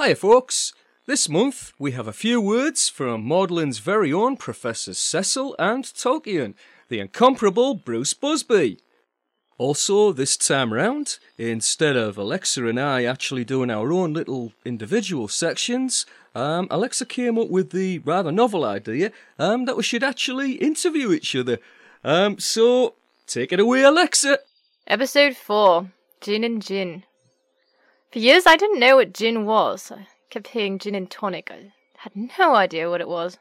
Hiya, folks. This month we have a few words from Magdalen's very own Professors Cecil and Tolkien, the incomparable Bruce Busby. Also, this time round, instead of Alexa and I actually doing our own little individual sections, um, Alexa came up with the rather novel idea um, that we should actually interview each other. Um, so, take it away, Alexa. Episode 4 Gin and Gin. For years I didn't know what gin was. I kept hearing gin and tonic. I had no idea what it was.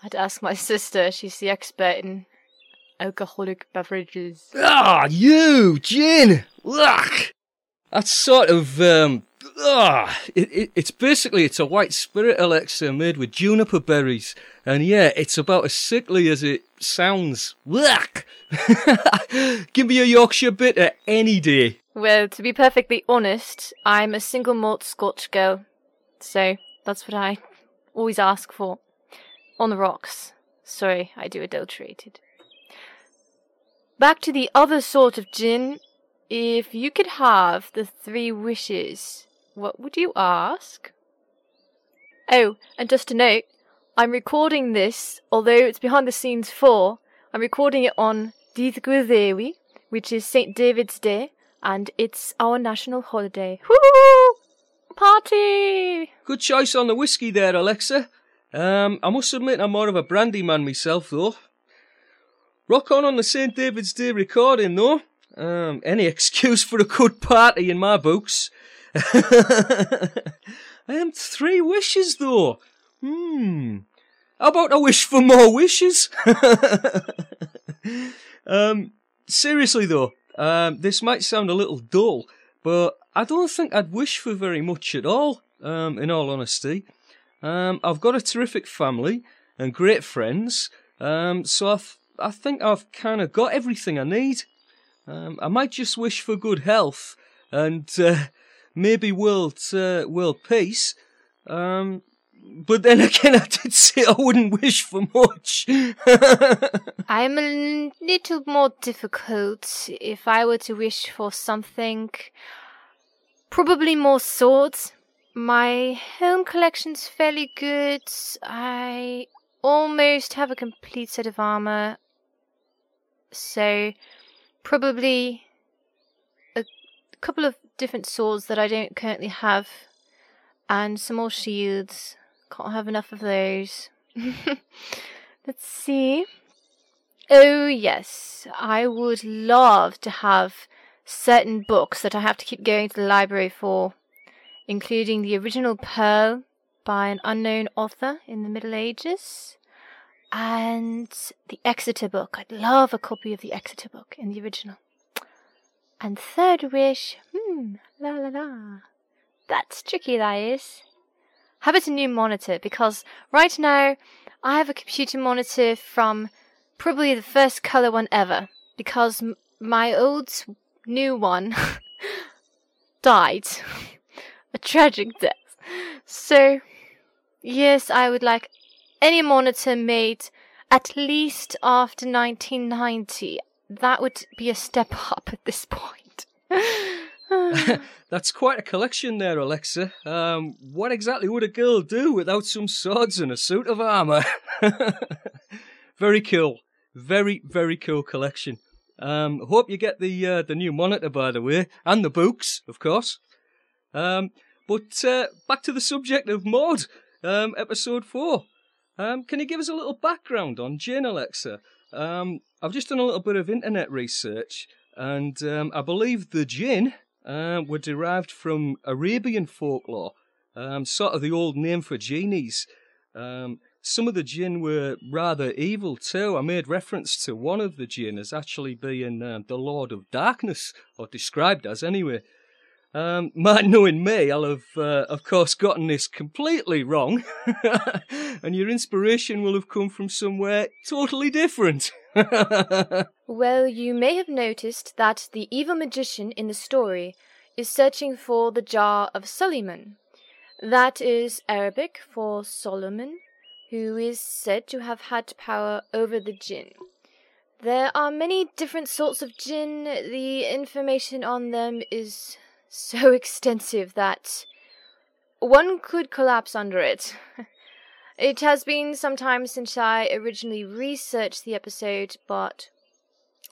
I had to ask my sister, she's the expert in alcoholic beverages. Ah, you, gin! Ugh! That's sort of, um, ah, it, it, it's basically, it's a white spirit elixir made with juniper berries. And yeah, it's about as sickly as it sounds. Give me a Yorkshire bitter any day. Well, to be perfectly honest, I'm a single malt Scotch girl. So, that's what I always ask for. On the rocks. Sorry, I do adulterated. Back to the other sort of gin. If you could have the three wishes, what would you ask? Oh, and just a note, I'm recording this, although it's behind the scenes for, I'm recording it on Gwyddeli, which is St. David's Day, and it's our national holiday. Woo! Party! Good choice on the whiskey there, Alexa. Um, I must admit I'm more of a brandy man myself, though. Rock on on the St. David's Day recording, though. Um, any excuse for a good party in my books. I am three wishes, though. Hmm. How about a wish for more wishes? um, seriously, though, um, this might sound a little dull, but I don't think I'd wish for very much at all, um, in all honesty. Um, I've got a terrific family and great friends, um, so I th- I think I've kind of got everything I need. Um, I might just wish for good health and uh, maybe world uh, world peace. Um, but then again, I did say I wouldn't wish for much. I'm a little more difficult. If I were to wish for something, probably more swords. My home collection's fairly good. I almost have a complete set of armor. So, probably a couple of different swords that I don't currently have, and some more shields. Can't have enough of those. Let's see. Oh, yes, I would love to have certain books that I have to keep going to the library for, including the original Pearl by an unknown author in the Middle Ages and the Exeter book. I'd love a copy of the Exeter book in the original. And third wish, hmm, la la la. That's tricky, that is. Have it a new monitor because right now I have a computer monitor from probably the first color one ever because m- my old new one died a tragic death. So, yes, I would like any monitor made at least after 1990. That would be a step up at this point. That's quite a collection there, Alexa. Um, what exactly would a girl do without some swords and a suit of armour? very cool. Very, very cool collection. Um, hope you get the uh, the new monitor, by the way, and the books, of course. Um, but uh, back to the subject of Maud, um, episode four. Um, can you give us a little background on Jane Alexa? Um, I've just done a little bit of internet research, and um, I believe the jinn uh, were derived from Arabian folklore, um, sort of the old name for genies. Um, some of the jinn were rather evil too. I made reference to one of the jinn as actually being uh, the Lord of Darkness, or described as anyway. Um, knowing me, I'll have, uh, of course, gotten this completely wrong, and your inspiration will have come from somewhere totally different. well, you may have noticed that the evil magician in the story is searching for the jar of Suleiman. That is Arabic for Solomon, who is said to have had power over the jinn. There are many different sorts of jinn. The information on them is so extensive that one could collapse under it. it has been some time since I originally researched the episode, but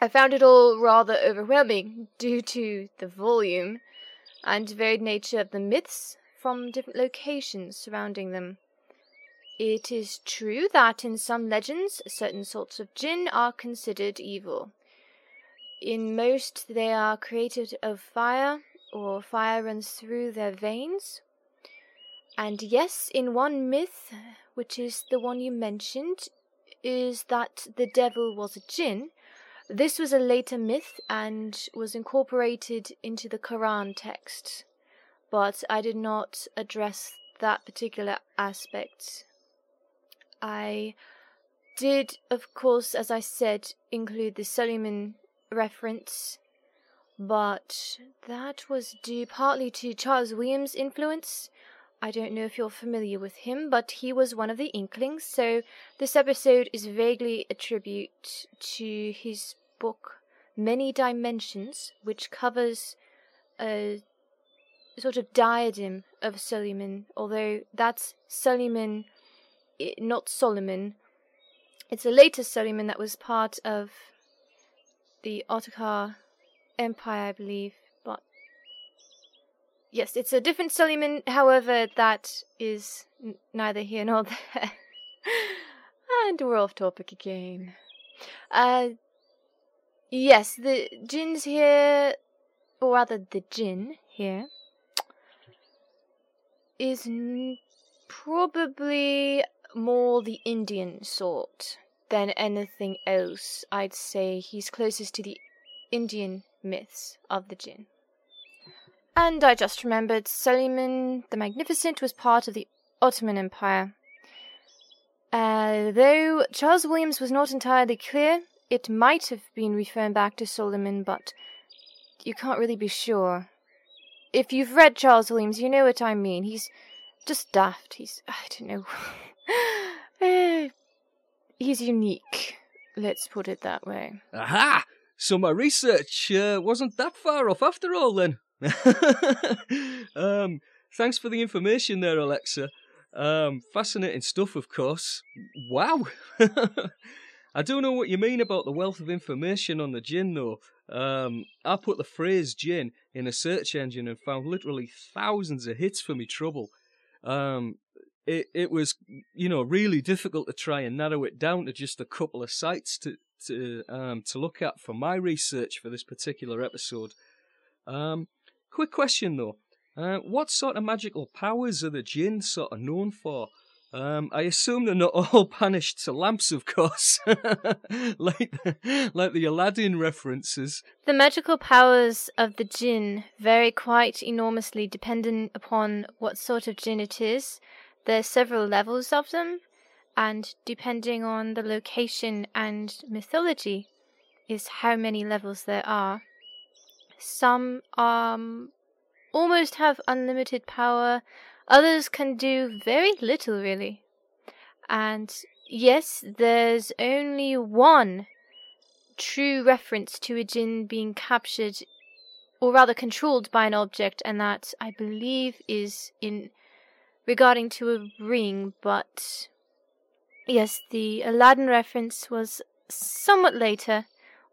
I found it all rather overwhelming due to the volume and varied nature of the myths from different locations surrounding them. It is true that in some legends certain sorts of jinn are considered evil. In most, they are created of fire, or fire runs through their veins. And yes, in one myth, which is the one you mentioned, is that the devil was a jinn. This was a later myth and was incorporated into the Quran text, but I did not address that particular aspect I did, of course, as I said, include the Suleiman reference, but that was due partly to Charles Williams' influence. I don't know if you're familiar with him, but he was one of the Inklings, so this episode is vaguely a tribute to his book Many Dimensions, which covers a sort of diadem of Suleiman, although that's Suleiman not Solomon. It's a later Solomon that was part of the Ottocar Empire, I believe. But yes, it's a different Solomon. However, that is n- neither here nor there. and we're off topic again. Uh, yes, the jinns here, or rather, the jinn here, is n- probably more the Indian sort than anything else. I'd say he's closest to the Indian myths of the jinn. And I just remembered Suleiman the Magnificent was part of the Ottoman Empire. Uh, though Charles Williams was not entirely clear, it might have been referring back to Solomon, but you can't really be sure. If you've read Charles Williams, you know what I mean. He's just daft. He's, I don't know. Eh, he's unique. Let's put it that way. Aha! So my research uh, wasn't that far off after all, then. um, thanks for the information there, Alexa. Um, fascinating stuff, of course. Wow! I don't know what you mean about the wealth of information on the gin, though. Um, I put the phrase gin in a search engine and found literally thousands of hits for me trouble. Um, it, it was you know really difficult to try and narrow it down to just a couple of sites to to um, to look at for my research for this particular episode. Um, quick question though, uh, what sort of magical powers are the jinn sort of known for? Um, I assume they're not all banished to lamps, of course, like like the Aladdin references. The magical powers of the jinn vary quite enormously depending upon what sort of jinn it is There are several levels of them, and depending on the location and mythology, is how many levels there are. Some um almost have unlimited power, others can do very little really. And yes, there's only one true reference to a jinn being captured or rather controlled by an object, and that I believe is in regarding to a ring, but yes, the Aladdin reference was somewhat later,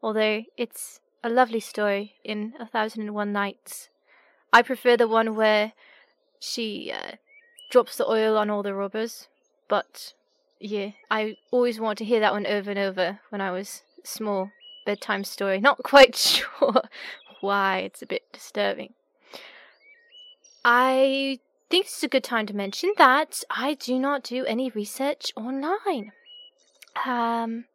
although it's a lovely story in A Thousand and One Nights. I prefer the one where she uh, drops the oil on all the robbers, but yeah, I always want to hear that one over and over when I was small. Bedtime story. Not quite sure why, it's a bit disturbing. I think is a good time to mention that I do not do any research online. Um,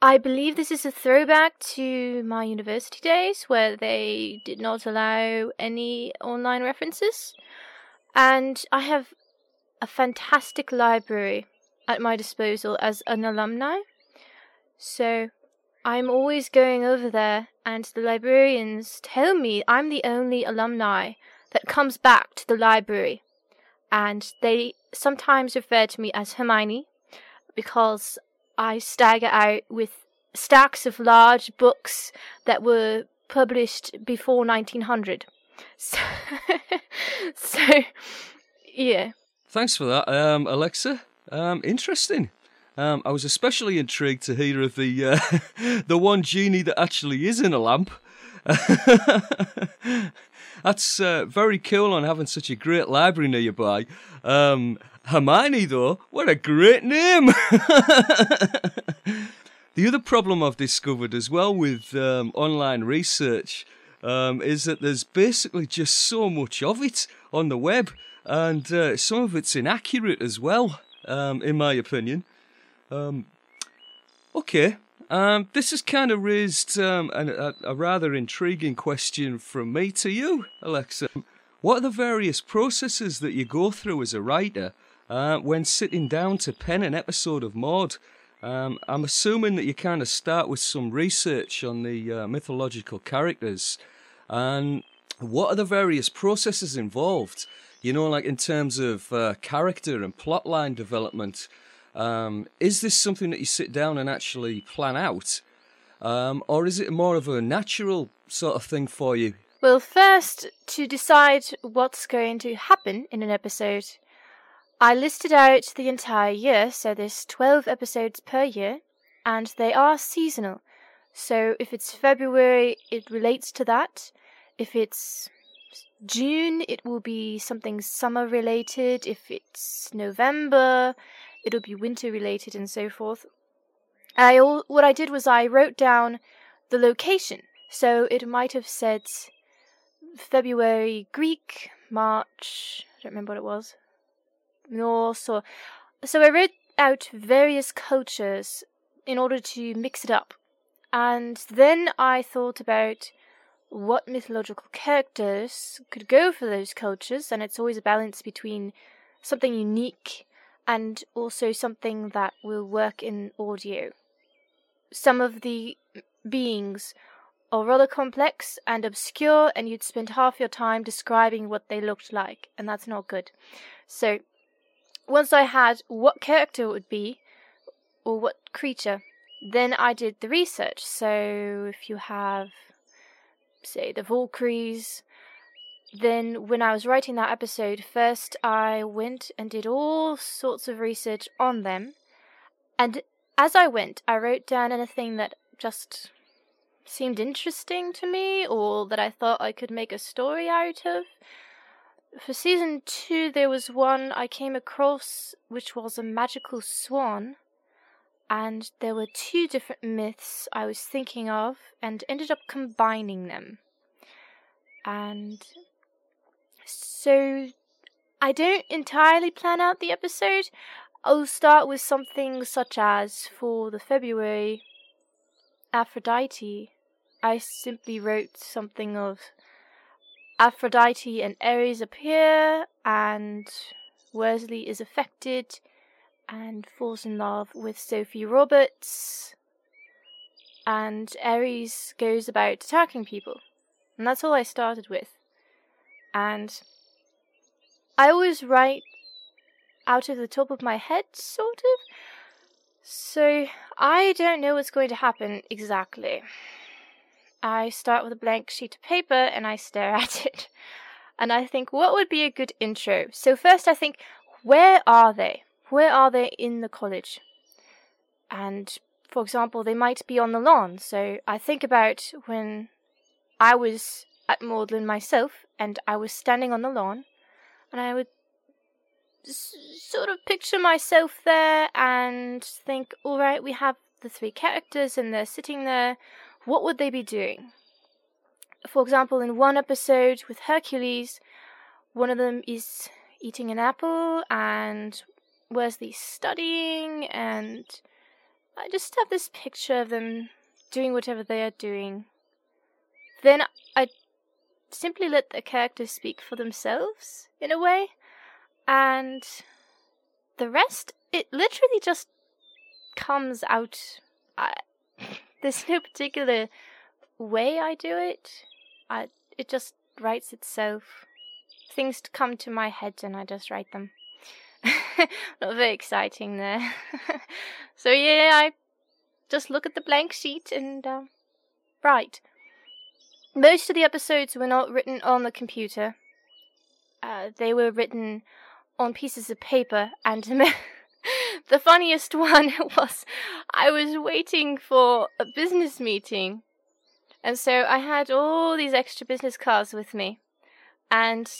I believe this is a throwback to my university days where they did not allow any online references. And I have a fantastic library at my disposal as an alumni. So I'm always going over there, and the librarians tell me I'm the only alumni that comes back to the library. And they sometimes refer to me as Hermione because I stagger out with stacks of large books that were published before 1900. So, so Yeah. Thanks for that, um, Alexa. Um, interesting. Um, I was especially intrigued to hear of the uh, the one genie that actually is in a lamp. That's uh, very cool on having such a great library nearby. Um, Hermione, though, what a great name! the other problem I've discovered as well with um, online research um, is that there's basically just so much of it on the web, and uh, some of it's inaccurate as well, um, in my opinion. Um, okay, um, this has kind of raised um, a, a, rather intriguing question from me to you, Alexa. What are the various processes that you go through as a writer uh, when sitting down to pen an episode of Maud? Um, I'm assuming that you kind of start with some research on the uh, mythological characters. And what are the various processes involved? You know, like in terms of uh, character and plotline development. Um, is this something that you sit down and actually plan out? Um, or is it more of a natural sort of thing for you? Well, first, to decide what's going to happen in an episode, I listed out the entire year, so there's 12 episodes per year, and they are seasonal. So if it's February, it relates to that. If it's June, it will be something summer related. If it's November, it'll be winter related and so forth. I all, what I did was I wrote down the location. So it might have said February Greek, March, I don't remember what it was. Norse or so I wrote out various cultures in order to mix it up. And then I thought about what mythological characters could go for those cultures, and it's always a balance between something unique and also something that will work in audio. Some of the beings are rather complex and obscure, and you'd spend half your time describing what they looked like, and that's not good. So, once I had what character it would be, or what creature, then I did the research. So, if you have, say, the Valkyries, then when I was writing that episode, first I went and did all sorts of research on them. And as I went, I wrote down anything that just seemed interesting to me or that I thought I could make a story out of. For season two, there was one I came across which was a magical swan, and there were two different myths I was thinking of and ended up combining them. And so I don't entirely plan out the episode. I'll start with something such as for the February Aphrodite. I simply wrote something of Aphrodite and Ares appear, and Worsley is affected and falls in love with Sophie Roberts, and Ares goes about attacking people. And that's all I started with and I always write out of the top of my head, sort of. So I don't know what's going to happen exactly. I start with a blank sheet of paper and I stare at it. And I think, what would be a good intro? So, first, I think, where are they? Where are they in the college? And, for example, they might be on the lawn. So, I think about when I was at Magdalen myself, and I was standing on the lawn, and I would s- sort of picture myself there and think, all right, we have the three characters, and they're sitting there. What would they be doing? For example, in one episode with Hercules, one of them is eating an apple, and Worsley studying, and I just have this picture of them doing whatever they are doing. Then I simply let the characters speak for themselves in a way, and the rest it literally just comes out. I, there's no particular way I do it. I it just writes itself. Things come to my head and I just write them. Not very exciting there. so yeah, I just look at the blank sheet and uh, write. Most of the episodes were not written on the computer. Uh, they were written on pieces of paper and the funniest one was I was waiting for a business meeting. And so I had all these extra business cards with me. And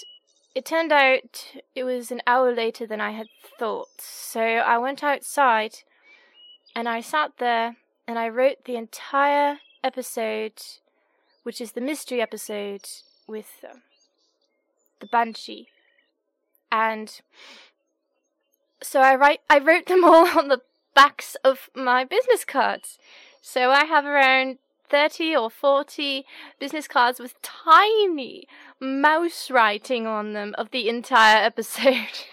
it turned out it was an hour later than I had thought. So I went outside and I sat there and I wrote the entire episode, which is the mystery episode with uh, the banshee. And so I write I wrote them all on the backs of my business cards. So I have around 30 or 40 business cards with tiny mouse writing on them of the entire episode,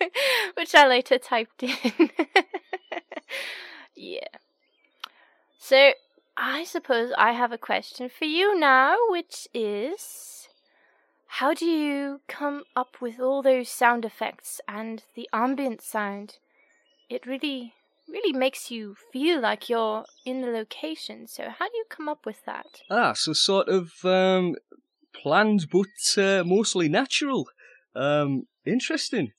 which I later typed in. yeah. So I suppose I have a question for you now, which is how do you come up with all those sound effects and the ambient sound? It really, really makes you feel like you're in the location. So, how do you come up with that? Ah, so sort of um, planned, but uh, mostly natural. Um, interesting.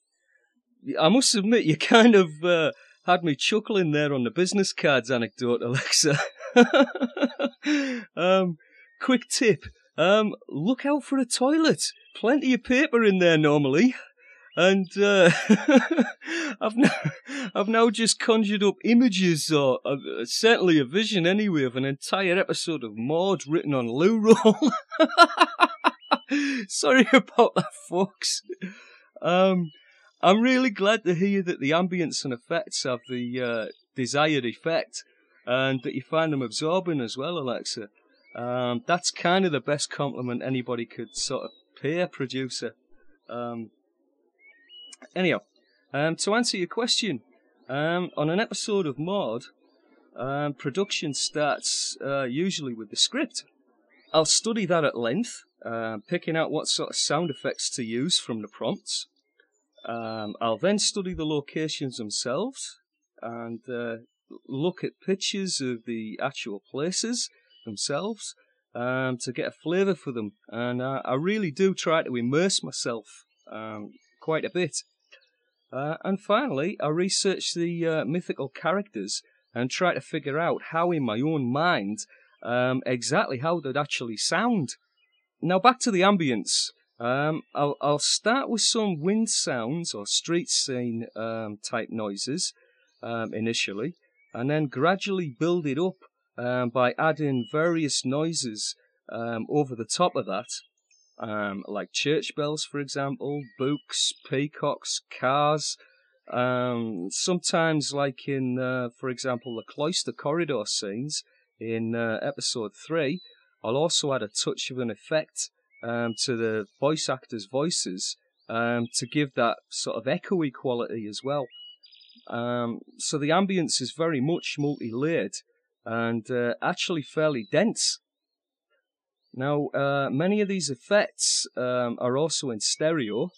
I must admit, you kind of uh, had me chuckling there on the business cards anecdote, Alexa. um, quick tip. Um, look out for a toilet. Plenty of paper in there normally. And uh, I've now I've now just conjured up images, or uh, certainly a vision anyway, of an entire episode of Maud written on loo roll. Sorry about that, folks. Um, I'm really glad to hear that the ambience and effects have the uh, desired effect and that you find them absorbing as well, Alexa. Um, that's kind of the best compliment anybody could sort of pay a producer. Um, anyhow, um, to answer your question, um, on an episode of Maud, um, production starts uh, usually with the script. I'll study that at length, uh, picking out what sort of sound effects to use from the prompts. Um, I'll then study the locations themselves and uh, look at pictures of the actual places themselves um, to get a flavour for them. And uh, I really do try to immerse myself um, quite a bit. Uh, and finally, I research the uh, mythical characters and try to figure out how, in my own mind, um, exactly how they'd actually sound. Now, back to the ambience. Um, I'll, I'll, start with some wind sounds or street scene um, type noises um, initially, and then gradually build it up um, by adding various noises um, over the top of that, um, like church bells, for example, books, peacocks, cars. Um, sometimes, like in, uh, for example, the cloister corridor scenes in uh, episode three, I'll also add a touch of an effect um, to the voice actors' voices um, to give that sort of echoey quality as well. Um, so the ambience is very much multi-layered and uh, actually fairly dense. Now, uh, many of these effects um, are also in stereo,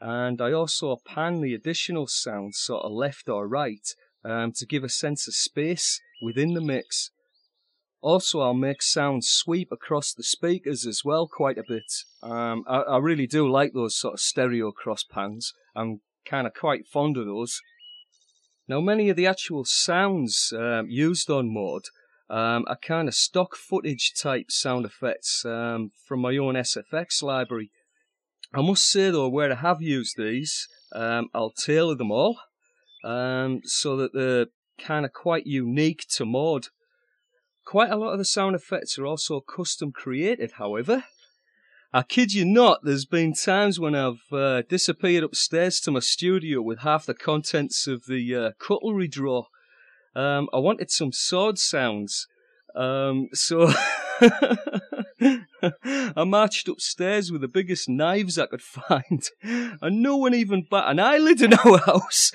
and I also pan the additional sounds sort of left or right um, to give a sense of space within the mix. Also, I'll make sounds sweep across the speakers as well quite a bit. Um, I, I really do like those sort of stereo cross pans. I'm kind of quite fond of those. Now, many of the actual sounds um, used on Maud um, are kind of stock footage type sound effects um, from my own SFX library. I must say though, where I have used these, um, I'll tailor them all um, so that they're kind of quite unique to Maud. Quite a lot of the sound effects are also custom created, however, I kid you not, there's been times when I've uh, disappeared upstairs to my studio with half the contents of the uh, cutlery drawer. Um, I wanted some sword sounds, um, so I marched upstairs with the biggest knives I could find, and no one even bat an eyelid in our house.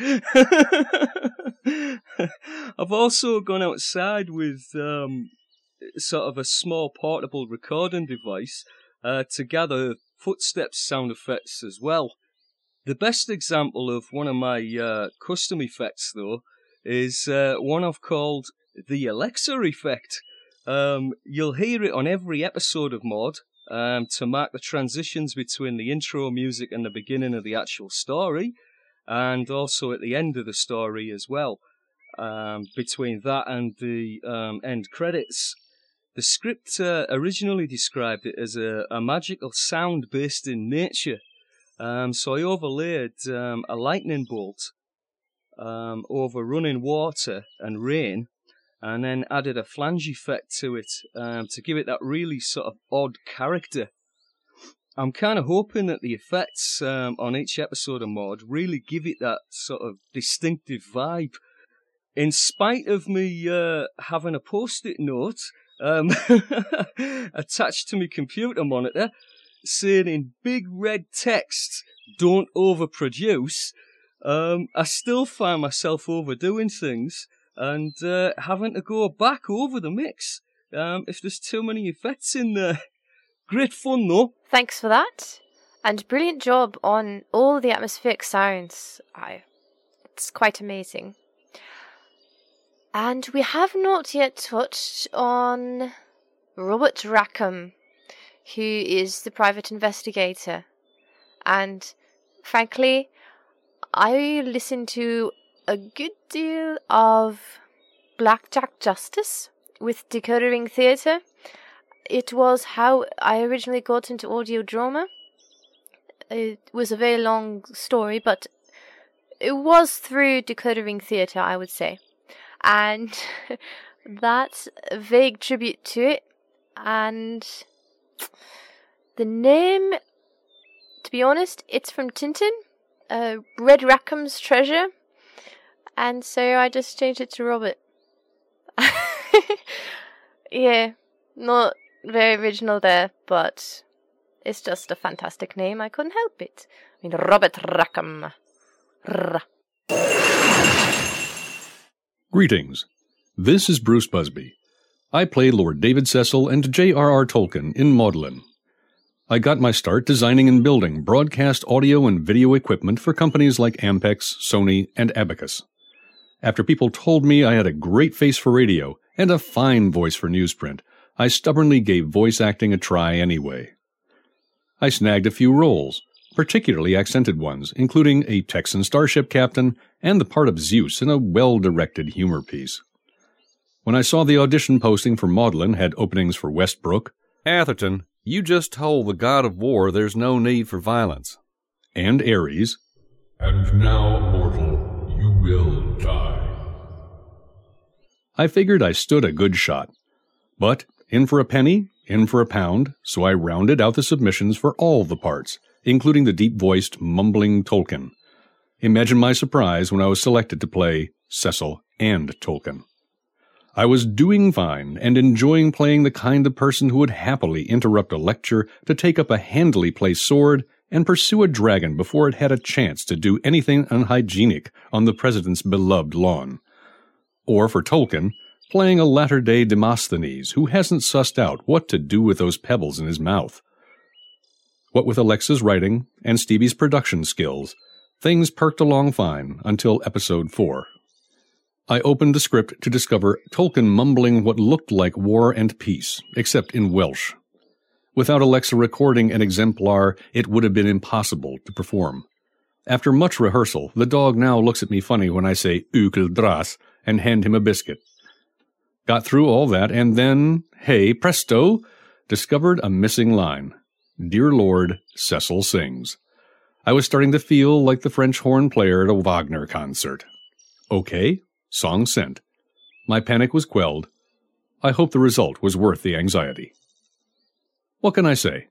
I've also gone outside with um, sort of a small portable recording device uh, to gather footsteps sound effects as well. The best example of one of my uh, custom effects, though, is uh, one I've called the Alexa effect. Um, you'll hear it on every episode of Maud um, to mark the transitions between the intro music and the beginning of the actual story. and also at the end of the story as well. Um, between that and the um, end credits, the script uh, originally described it as a, a, magical sound based in nature. Um, so I overlaid um, a lightning bolt um, over running water and rain, and then added a flange effect to it um, to give it that really sort of odd character. I'm kind of hoping that the effects um, on each episode of Maud really give it that sort of distinctive vibe. In spite of me uh, having a post-it note um, attached to my computer monitor saying in big red text, "Don't overproduce," um, I still find myself overdoing things and uh, having to go back over the mix um, if there's too many effects in there. Great fun though. Thanks for that. And brilliant job on all the atmospheric sounds. I, it's quite amazing. And we have not yet touched on Robert Rackham, who is the private investigator. And frankly, I listen to a good deal of Blackjack Justice with Decoder Ring Theatre. It was how I originally got into audio drama. It was a very long story, but it was through Decoder Ring Theatre, I would say. And that's a vague tribute to it. And the name, to be honest, it's from Tintin uh, Red Rackham's treasure, and so I just changed it to Robert. yeah, not very original there, but it's just a fantastic name. I couldn't help it. I mean, Robert Rackham. Greetings. This is Bruce Busby. I play Lord David Cecil and J.R.R. Tolkien in Maudlin, I got my start designing and building broadcast audio and video equipment for companies like Ampex, Sony, and Abacus. After people told me I had a great face for radio and a fine voice for newsprint, I stubbornly gave voice acting a try anyway. I snagged a few roles, particularly accented ones, including a Texan starship captain and the part of Zeus in a well directed humor piece. When I saw the audition posting for Maudlin had openings for Westbrook, Atherton, you just told the god of war there's no need for violence. And Ares. And now, mortal, you will die. I figured I stood a good shot. But in for a penny, in for a pound, so I rounded out the submissions for all the parts, including the deep voiced, mumbling Tolkien. Imagine my surprise when I was selected to play Cecil and Tolkien. I was doing fine and enjoying playing the kind of person who would happily interrupt a lecture to take up a handily placed sword and pursue a dragon before it had a chance to do anything unhygienic on the president's beloved lawn. Or for Tolkien, playing a latter day Demosthenes who hasn't sussed out what to do with those pebbles in his mouth. What with Alexa's writing and Stevie's production skills, things perked along fine until episode 4. I opened the script to discover Tolkien mumbling what looked like War and Peace, except in Welsh. Without Alexa recording an exemplar, it would have been impossible to perform. After much rehearsal, the dog now looks at me funny when I say Ukil Dras and hand him a biscuit. Got through all that, and then, hey, presto, discovered a missing line. Dear Lord, Cecil sings. I was starting to feel like the French horn player at a Wagner concert. Okay, Song sent. My panic was quelled. I hope the result was worth the anxiety. What can I say?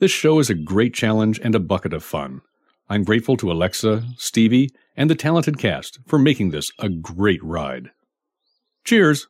This show is a great challenge and a bucket of fun. I'm grateful to Alexa, Stevie, and the talented cast for making this a great ride. Cheers!